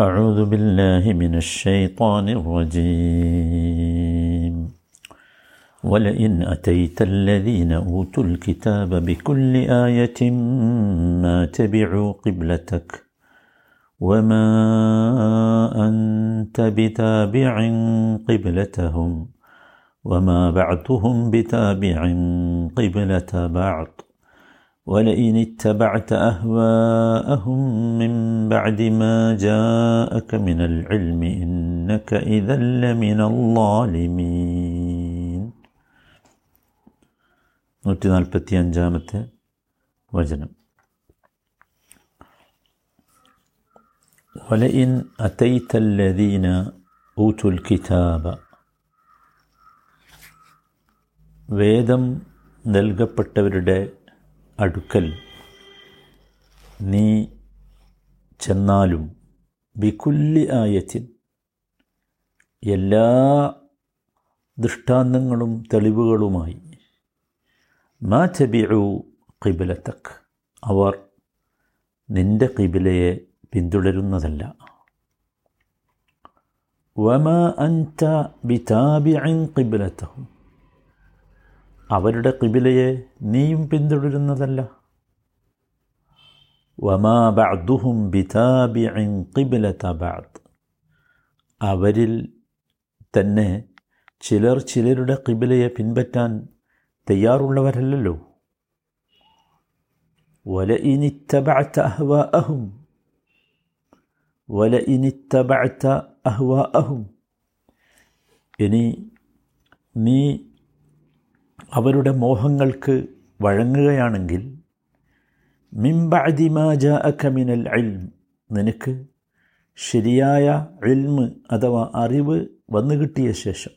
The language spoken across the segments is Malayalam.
أعوذ بالله من الشيطان الرجيم. ولئن أتيت الذين أوتوا الكتاب بكل آية ما تبعوا قبلتك وما أنت بتابع قبلتهم وما بعضهم بتابع قبلة بعض ولئن اتبعت أهواءهم من بعد ما جاءك من العلم إنك إذا لمن الظالمين നൂറ്റി നാൽപ്പത്തി അഞ്ചാമത്തെ വചനം ولئن أتيت الذين أوتوا الكتاب വേദം നൽകപ്പെട്ടവരുടെ അടുക്കൽ. നീ ചെന്നാലും ബിക്കുല്ലി ആയത്തിൻ എല്ലാ ദൃഷ്ടാന്തങ്ങളും തെളിവുകളുമായി. മാ ചബിഉ കിബിലത്തക്ക് അവർ നിന്റെ കിബിലയെ പിന്തുടരുന്നതല്ല. വമ അൻത ബിതാബിഅൻ കിബിലത്തഹും അവരുടെ കിബിലയെ നീയും പിന്തുടരുന്നതല്ല വമാ ബഅദുഹും ബിതാബിഇൻ കിബിലത ബഅദ് അവരിൽ തന്നെ ചിലർ ചിലരുടെ കിബിലയെ പിൻപറ്റാൻ തയ്യാറുള്ളവരല്ലല്ലോ ولئن اتبعت أهواءهم ولئن اتبعت أهواءهم ഇനി നീ അവരുടെ മോഹങ്ങൾക്ക് വഴങ്ങുകയാണെങ്കിൽ മിംബഅദിമാജ അഖമിനൽ ഇൽം നിനക്ക് ശരിയായ ഇൽമ് അഥവാ അറിവ് വന്നു കിട്ടിയ ശേഷം.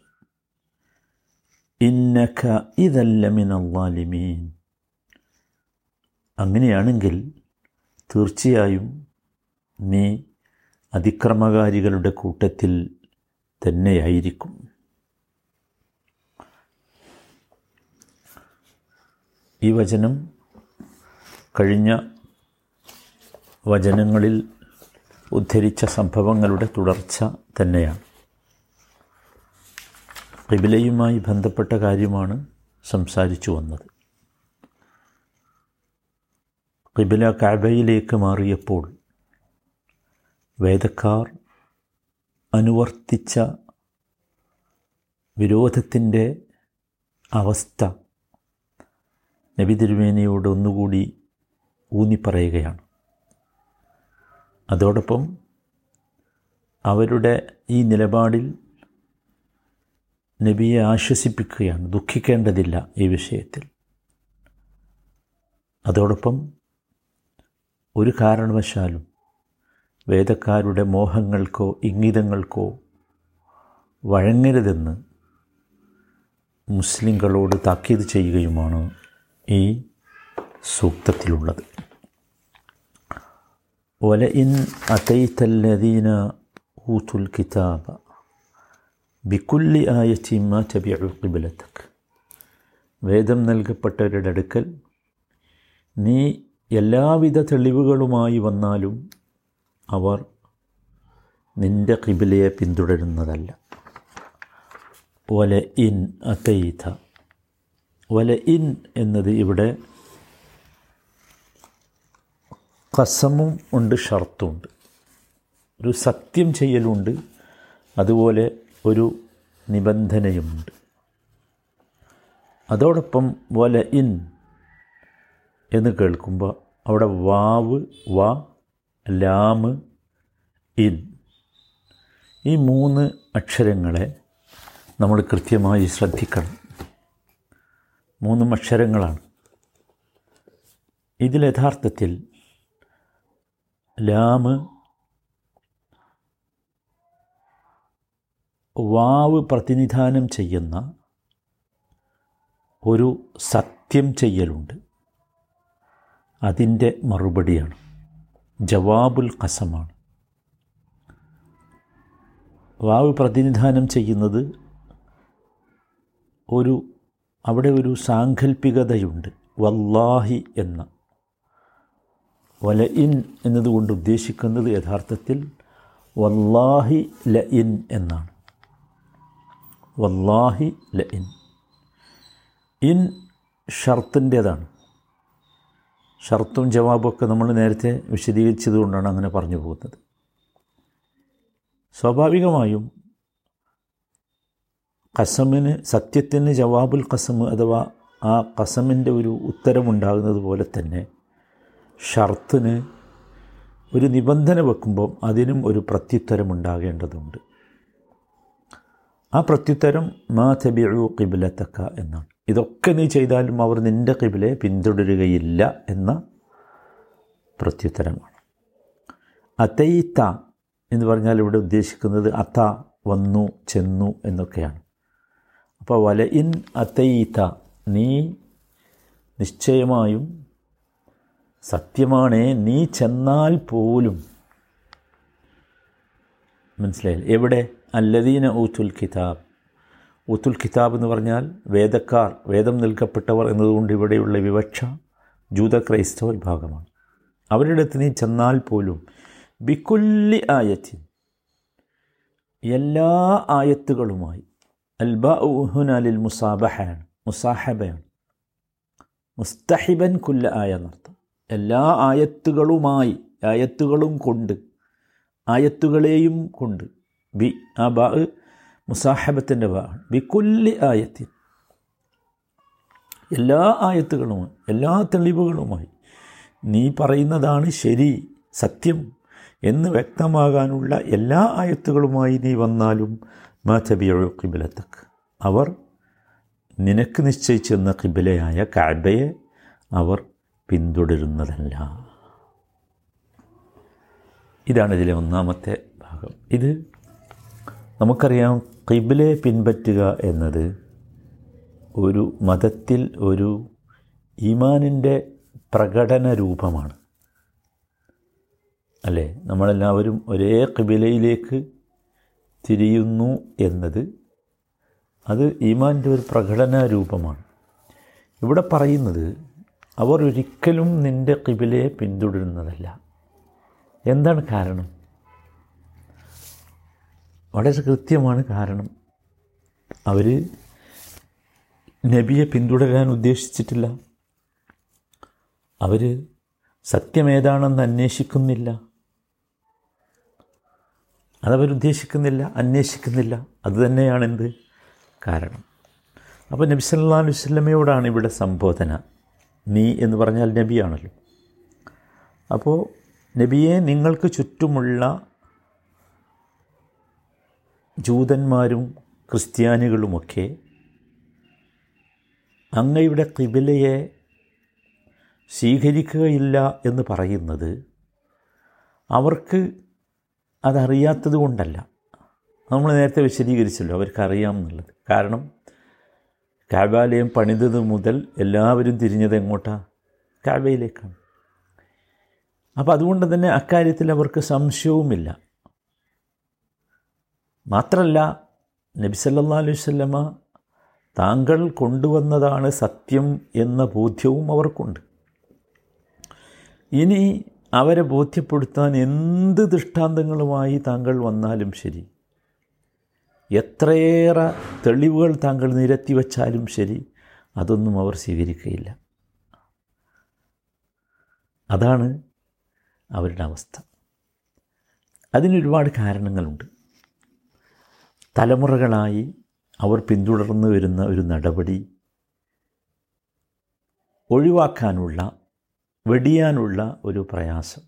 ഇന്നഖ ഇതല്ല മിനല്ലാലിമീൻ അങ്ങനെയാണെങ്കിൽ തീർച്ചയായും നീ അതിക്രമകാരികളുടെ കൂട്ടത്തിൽ തന്നെയായിരിക്കും. ഈ വചനം കഴിഞ്ഞ വചനങ്ങളിൽ ഉദ്ധരിച്ച സംഭവങ്ങളുടെ തുടർച്ച തന്നെയാണ്. കിബിലയുമായി ബന്ധപ്പെട്ട കാര്യമാണ് സംസാരിച്ചു വന്നത്. കിബില കാബയിലേക്ക് മാറിയപ്പോൾ വേദക്കാർ അനുവർത്തിച്ച വിരോധത്തിന്റെ അവസ്ഥ നബി തിരുമേനിയോട് ഒന്നുകൂടി ഊന്നിപ്പറയുകയാണ്. അതോടൊപ്പം അവരുടെ ഈ നിലപാടിൽ നബിയെ ആശ്വസിപ്പിക്കുകയാണ് ദുഃഖിക്കേണ്ടതില്ല ഈ വിഷയത്തിൽ. അതോടൊപ്പം ഒരു കാരണവശാലും വേദക്കാരുടെ മോഹങ്ങൾക്കോ ഇംഗിതങ്ങൾക്കോ വഴങ്ങരുതെന്ന് മുസ്ലിങ്ങളോട് താക്കീത് ചെയ്യുകയുമാണ് ഈ സൂക്തത്തിലുള്ളത് ولئن أتيت الذين أوتوا الكتاب بكل آية ما تبعوا قبلتك വേദം നൽകപ്പെട്ടവരുടെ അടുക്കൽ നീ എല്ലാവിധ തെളിവുകളുമായി വന്നാലും അവർ നിന്റെ കിബിലയെ പിന്തുടരുന്നതല്ല വല ഇൻ അത്തൈത വല ഇൻ എന്നത് ഇവിടെ കസമും ഉണ്ട് ഷർത്തുണ്ട് ഒരു സത്യം ചെയ്യലുണ്ട് അതുപോലെ ഒരു നിബന്ധനയുമുണ്ട്. അതോടൊപ്പം വല ഇൻ എന്ന് കേൾക്കുമ്പോൾ അവിടെ വാവ് വ ലാമ് ഇൻ. ഈ മൂന്ന് അക്ഷരങ്ങളെ നമ്മൾ കൃത്യമായി ശ്രദ്ധിക്കണം. മൂന്നും അക്ഷരങ്ങളാണ് ഇതിൽ യഥാർത്ഥത്തിൽ ലാമ് വാവ് പ്രതിനിധാനം ചെയ്യുന്ന ഒരു സത്യം ചെയ്യലുണ്ട്. അതിന്റെ മറുപടിയാണ്. ജവാബുൽ കസമാണ് വാവ് പ്രതിനിധാനം ചെയ്യുന്നത് ഒരു അവിടെ ഒരു സാങ്കല്പികതയുണ്ട് വല്ലാഹി എന്ന. വലഇൻ എന്നതുകൊണ്ട് ഉദ്ദേശിക്കുന്നത് യഥാർത്ഥത്തിൽ വല്ലാഹി ല ഇൻ എന്നാണ്. വല്ലാഹി ല ഇൻ ഇൻ ഷർത്തിന്റേതാണ്. ഷർത്തും ജവാബും ഒക്കെ നമ്മൾ നേരത്തെ വിശദീകരിച്ചതുകൊണ്ടാണ് അങ്ങനെ പറഞ്ഞു പോകുന്നത്. സ്വാഭാവികമായും കസമിന് സത്യത്തിന് ജവാബുൽ കസം അഥവാ ആ കസമിന്റെ ഒരു ഉത്തരമുണ്ടാകുന്നത് പോലെ തന്നെ ഷർത്തിന് ഒരു നിബന്ധന വെക്കുമ്പോൾ അതിനും ഒരു പ്രത്യുത്തരമുണ്ടാകേണ്ടതുണ്ട് ആ പ്രത്യുത്തരം മാ തബിഴു കിബിലത്തക്ക എന്നാണ്. ഇതൊക്കെ നീ ചെയ്താലും അവർ നിന്റെ കിബിലെ പിന്തുടരുകയില്ല എന്ന പ്രത്യുത്തരമാണ്. അതയിത്ത എന്ന് പറഞ്ഞാൽ ഇവിടെ ഉദ്ദേശിക്കുന്നത് അത്ത വന്നു ചെന്നു എന്നൊക്കെയാണ്. അപ്പോൾ വല ഇൻ അതയിത്ത നീ നിശ്ചയമായും സത്യമാണേ നീ ചെന്നാൽ പോലും. മനസ്സിലായില്ല? എവിടെ? അല്ലദീന ഊത്തുൽ കിതാബ്. ഊത്തുൽ കിതാബ് എന്ന് പറഞ്ഞാൽ വേദക്കാർ വേദം നൽകപ്പെട്ടവർ എന്നതുകൊണ്ട് ഇവിടെയുള്ള വിവക്ഷ ജൂത ക്രൈസ്തവ വിഭാഗമാണ്. അവരുടെ അടുത്ത് നീ ചെന്നാൽ പോലും. ബിക്കുല്ലി ആയത്തിൻ. എല്ലാ ആയത്തുകളുമായി അൽബ ഉഹുനാലിൽ മുസാബഹയാണ് മുസാഹബയാണ് മുസ്തഹിബൻ കുല്ല ആയ എന്നർത്ഥം എല്ലാ ആയത്തുകളുമായി ആയത്തുകളും കൊണ്ട് ആയത്തുകളെയും കൊണ്ട്. ബി ആ ബാ മുസാഹബത്തിന്റെ ബാ. ബി കുല്ലി ആയത്തിൻ. എല്ലാ ആയത്തുകളുമായി എല്ലാ തെളിവുകളുമായി നീ പറയുന്നതാണ് ശരി സത്യം എന്ന് വ്യക്തമാകാനുള്ള എല്ലാ ആയത്തുകളുമായി നീ വന്നാലും മാ അവർ നിനക്ക് നിശ്ചയിച്ചെന്ന കിബിലയായ കാബയെ അവർ പിന്തുടരുന്നതല്ല. ഇതാണ് ഇതിലെ ഒന്നാമത്തെ ഭാഗം. ഇത് നമുക്കറിയാം കിബിലെ പിൻപറ്റുക എന്നത് ഒരു മതത്തിൽ ഒരു ഈമാനിന്റെ പ്രകടന രൂപമാണ്. അല്ലേ? നമ്മളെല്ലാവരും ഒരേ കിബിലയിലേക്ക് തിരിയുന്നു എന്നത് അത് ഈമാന്റെ ഒരു പ്രകടന രൂപമാണ്. ഇവിടെ പറയുന്നത് അവർ ഒരിക്കലും നിന്റെ കിബിലയെ പിന്തുടരുന്നതല്ല. എന്താണ് കാരണം? വളരെ കൃത്യമാണ് കാരണം. അവർ നബിയെ പിന്തുടരാൻ ഉദ്ദേശിച്ചിട്ടില്ല. അവർ സത്യമേതാണെന്ന് അന്വേഷിക്കുന്നില്ല. അതവരുദ്ദേശിക്കുന്നില്ല അന്വേഷിക്കുന്നില്ല. അതുതന്നെയാണ് എന്ത് കാരണം. അപ്പോൾ നബി സല്ലാ വല്ലമയോടാണ് ഇവിടെ സംബോധന. നീ എന്ന് പറഞ്ഞാൽ നബിയാണല്ലോ. അപ്പോൾ നബിയെ നിങ്ങൾക്ക് ചുറ്റുമുള്ള ജൂതന്മാരും ക്രിസ്ത്യാനികളുമൊക്കെ അങ്ങയുടെ കിബിലയെ സ്വീകരിക്കുകയില്ല എന്ന് പറയുന്നത് അവർക്ക് അതറിയാത്തത് കൊണ്ടല്ല. നമ്മൾ നേരത്തെ വിശദീകരിച്ചല്ലോ അവർക്കറിയാം എന്നുള്ളത്. കാരണം കാബാലയം പണിതത് മുതൽ എല്ലാവരും തിരിഞ്ഞത് എങ്ങോട്ടാണ് കാബയിലേക്കാണ്. അപ്പോൾ അതുകൊണ്ട് തന്നെ അക്കാര്യത്തിൽ അവർക്ക് സംശയവുമില്ല. മാത്രമല്ല നബി സല്ലാ അലൈഹി സ്വല്ലമ താങ്കൾ കൊണ്ടുവന്നതാണ് സത്യം എന്ന ബോധ്യവും അവർക്കുണ്ട്. ഇനി അവരെ ബോധ്യപ്പെടുത്താൻ എന്ത് ദൃഷ്ടാന്തങ്ങളുമായി താങ്കൾ വന്നാലും ശരി. എത്രയേറെ തെളിവുകൾ താങ്കൾ നിരത്തി വച്ചാലും ശരി അതൊന്നും അവർ സ്വീകരിക്കുകയില്ല. അതാണ് അവരുടെ അവസ്ഥ. അതിനൊരുപാട് കാരണങ്ങളുണ്ട്. തലമുറകളായി അവർ പിന്തുടർന്നു വരുന്ന ഒരു നടപടി ഒഴിവാക്കാനുള്ള വെടിയാനുള്ള ഒരു പ്രയാസം.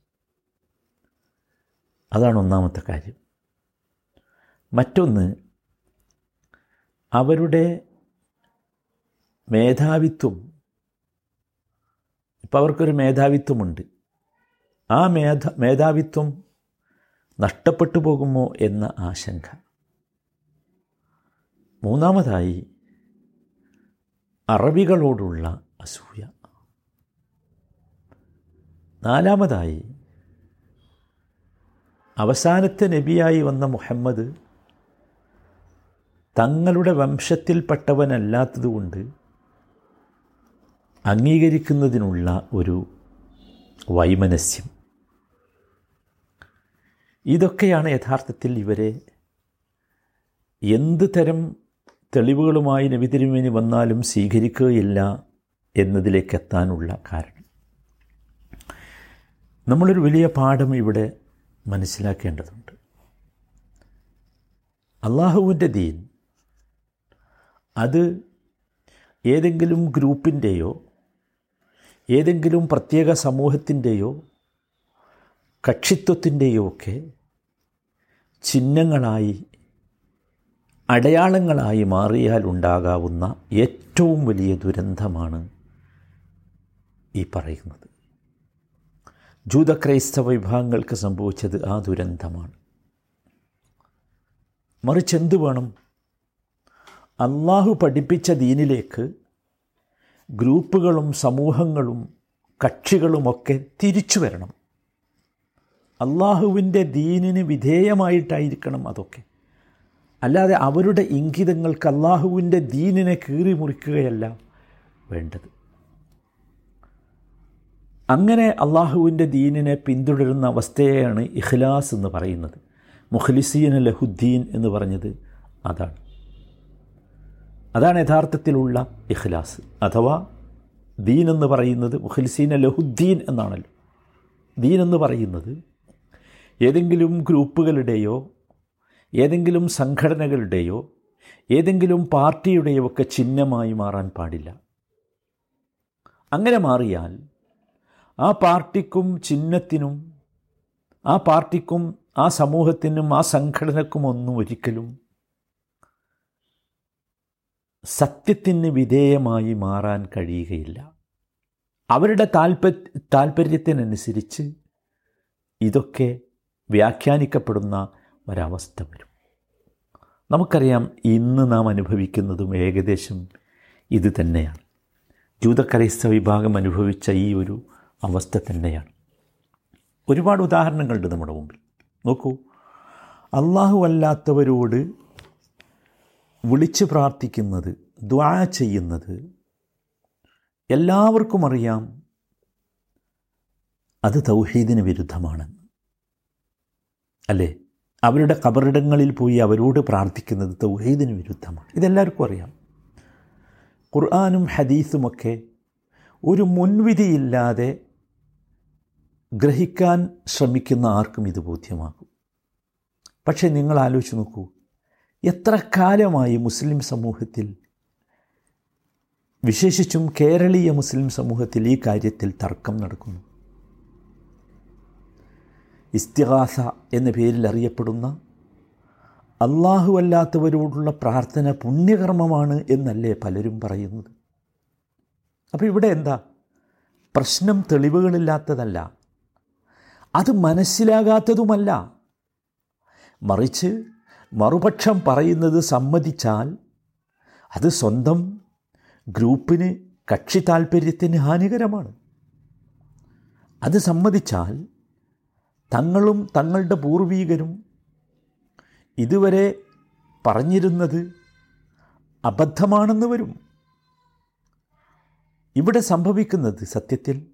അതാണ് ഒന്നാമത്തെ കാര്യം. മറ്റൊന്ന് അവരുടെ മേധാവിത്വം ഇപ്പോൾ അവർക്കൊരു മേധാവിത്വമുണ്ട്. ആ മേധ മേധാവിത്വം നഷ്ടപ്പെട്ടു പോകുമോ എന്ന ആശങ്ക. മൂന്നാമതായി അറബികളോടുള്ള അസൂയ. നാലാമതായി അവസാനത്തെ നബിയായി വന്ന മുഹമ്മദ് തങ്ങളുടെ വംശത്തിൽപ്പെട്ടവനല്ലാത്തതുകൊണ്ട് അംഗീകരിക്കുന്നതിനുള്ള ഒരു വൈമനസ്യം. ഇതൊക്കെയാണ് യഥാർത്ഥത്തിൽ ഇവരെ എന്ത് തരം തെളിവുകളുമായി നബി തിരുമേനി വന്നാലും സ്വീകരിക്കുകയില്ല എന്നതിലേക്കെത്താനുള്ള കാരണം. നമ്മളൊരു വലിയ പാഠം ഇവിടെ മനസ്സിലാക്കേണ്ടതുണ്ട്. അള്ളാഹുവിന്റെ ദീൻ അത് ഏതെങ്കിലും ഗ്രൂപ്പിന്റെയോ ഏതെങ്കിലും പ്രത്യേക സമൂഹത്തിന്റെയോ കക്ഷിത്വത്തിന്റെയോ ഒക്കെ ചിഹ്നങ്ങളായി അടയാളങ്ങളായി മാറിയാൽ ഉണ്ടാകാവുന്ന ഏറ്റവും വലിയ ദുരന്തമാണ് ഈ പറയുന്നത്. ജൂതക്രൈസ്തവ വിഭാഗങ്ങൾക്ക് സംഭവിച്ചത് ആ ദുരന്തമാണ്. മറിച്ച് എന്തു വേണം? അള്ളാഹു പഠിപ്പിച്ച ദീനിലേക്ക് ഗ്രൂപ്പുകളും സമൂഹങ്ങളും കക്ഷികളുമൊക്കെ തിരിച്ചു വരണം. അള്ളാഹുവിന്റെ ദീനിന് വിധേയമായിട്ടായിരിക്കണം അതൊക്കെ. അല്ലാതെ അവരുടെ ഇംഗിതങ്ങൾക്ക് അള്ളാഹുവിന്റെ ദീനിനെ കീറി മുറിക്കുകയല്ല വേണ്ടത്. അങ്ങനെ അള്ളാഹുവിന്റെ ദീനിനെ പിന്തുടരുന്ന അവസ്ഥയാണ് ഇഖ്ലാസ് എന്ന് പറയുന്നത്. മുഖ്ലിസീൻ ലഹുദ്ദീൻ എന്ന് പറഞ്ഞത് അതാണ്. അതാണ് യഥാർത്ഥത്തിലുള്ള ഇഖ്ലാസ്. അഥവാ ദീൻ എന്ന് പറയുന്നത് മുഖ്ലിസീന ലഹുദ്ദീൻ എന്നാണല്ലോ. ദീൻ എന്ന് പറയുന്നത് ഏതെങ്കിലും ഗ്രൂപ്പുകളുടെയോ ഏതെങ്കിലും സംഘടനകളുടെയോ ഏതെങ്കിലും പാർട്ടിയുടെയോ ഒക്കെ ചിഹ്നമായി മാറാൻ പാടില്ല. അങ്ങനെ മാറിയാൽ ആ പാർട്ടിക്കും ചിഹ്നത്തിനും ആ പാർട്ടിക്കും ആ സമൂഹത്തിനും ആ സംഘടനക്കും ഒന്നും ഒരിക്കലും സത്യത്തിന് വിധേയമായി മാറാൻ കഴിയുകയില്ല. അവരുടെ താൽപ താൽപ്പര്യത്തിനനുസരിച്ച് ഇതൊക്കെ വ്യാഖ്യാനിക്കപ്പെടുന്ന ഒരവസ്ഥ വരും. നമുക്കറിയാം ഇന്ന് നാം അനുഭവിക്കുന്നതും ഏകദേശം ഇത് തന്നെയാണ്. ജൂതക്രൈസ്തവ വിഭാഗം അനുഭവിച്ച ഈ ഒരു അവസ്ഥ തന്നെയാണ്. ഒരുപാട് ഉദാഹരണങ്ങളുണ്ട് നമ്മുടെ മുമ്പിൽ. നോക്കൂ. അള്ളാഹു അല്ലാത്തവരോട് വിളിച്ച് പ്രാർത്ഥിക്കുന്നത് ദ്വാ ചെയ്യുന്നത് എല്ലാവർക്കും അറിയാം. അത് തൗഹീദിന് വിരുദ്ധമാണെന്ന് അല്ലേ? അവരുടെ കബറിടങ്ങളിൽ പോയി അവരോട് പ്രാർത്ഥിക്കുന്നത് തൗഹീദിന് വിരുദ്ധമാണ്. ഇതെല്ലാവർക്കും അറിയാം. ഖുർആാനും ഹദീസുമൊക്കെ ഒരു മുൻവിധിയില്ലാതെ ഗ്രഹിക്കാൻ ശ്രമിക്കുന്ന ആർക്കും ഇത് ബോധ്യമാകും. പക്ഷേ നിങ്ങൾ ആലോചിച്ച് നോക്കൂ എത്ര കാലമായി മുസ്ലിം സമൂഹത്തിൽ വിശേഷിച്ചും കേരളീയ മുസ്ലിം സമൂഹത്തിൽ ഈ കാര്യത്തിൽ തർക്കം നടക്കുന്നു. ഇസ്തിഹാസ എന്ന പേരിൽ അറിയപ്പെടുന്ന അള്ളാഹു അല്ലാത്തവരോടുള്ള പ്രാർത്ഥന പുണ്യകർമ്മമാണ് എന്നല്ലേ പലരും പറയുന്നത്. അപ്പോൾ ഇവിടെ എന്താ? പ്രശ്നം തെളിവുകളില്ലാത്തതല്ല. അത് മനസ്സിലാകാത്തതുമല്ല. മറിച്ച് മറുപക്ഷം പറയുന്നത് സമ്മതിച്ചാൽ അത് സ്വന്തം ഗ്രൂപ്പിന് കക്ഷി താൽപ്പര്യത്തിന് ഹാനികരമാണ്. അത് സമ്മതിച്ചാൽ തങ്ങളും തങ്ങളുടെ പൂർവീകരും ഇതുവരെ പറഞ്ഞിരുന്നത് അബദ്ധമാണെന്ന് വരും. ഇവിടെ സംഭവിക്കുന്നത് സത്യത്തിൽ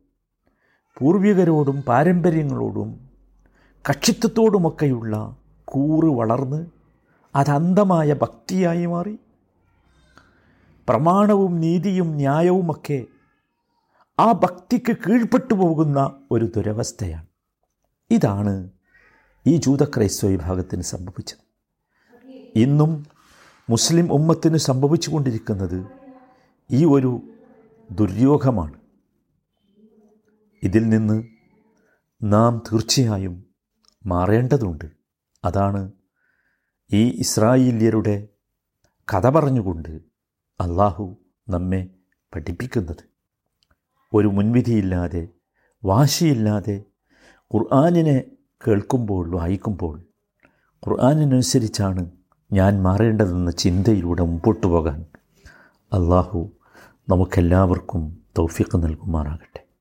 പൂർവികരോടും പാരമ്പര്യങ്ങളോടും കക്ഷിത്വത്തോടുമൊക്കെയുള്ള കൂറ് വളർന്ന് അതന്തമായ ഭക്തിയായി മാറി. പ്രമാണവും നീതിയും ന്യായവുമൊക്കെ ആ ഭക്തിക്ക് കീഴ്പ്പെട്ടു പോകുന്ന ഒരു ദുരവസ്ഥയാണ്. ഇതാണ് ഈ ജൂതക്രൈസ്തവ വിഭാഗത്തിന് സംഭവിച്ചത്. ഇന്നും മുസ്ലിം ഉമ്മത്തിന് സംഭവിച്ചു കൊണ്ടിരിക്കുന്നത് ഈ ഒരു ദുര്യോഗമാണ്. ഇതിൽ നിന്ന് നാം തീർച്ചയായും മാറേണ്ടതുണ്ട്. അതാണ് ഈ ഇസ്രായേല്യരുടെ കഥ പറഞ്ഞുകൊണ്ട് അള്ളാഹു നമ്മെ പഠിപ്പിക്കുന്നത്. ഒരു മുൻവിധിയില്ലാതെ വാശിയില്ലാതെ ഖുർആാനിനെ കേൾക്കുമ്പോൾ വായിക്കുമ്പോൾ ഖുർആാനിനനുസരിച്ചാണ് ഞാൻ മാറേണ്ടതെന്ന ചിന്തയിലൂടെ മുമ്പോട്ട് പോകാൻ അള്ളാഹു നമുക്കെല്ലാവർക്കും തൗഫിക്ക് നൽകുമാറാകട്ടെ.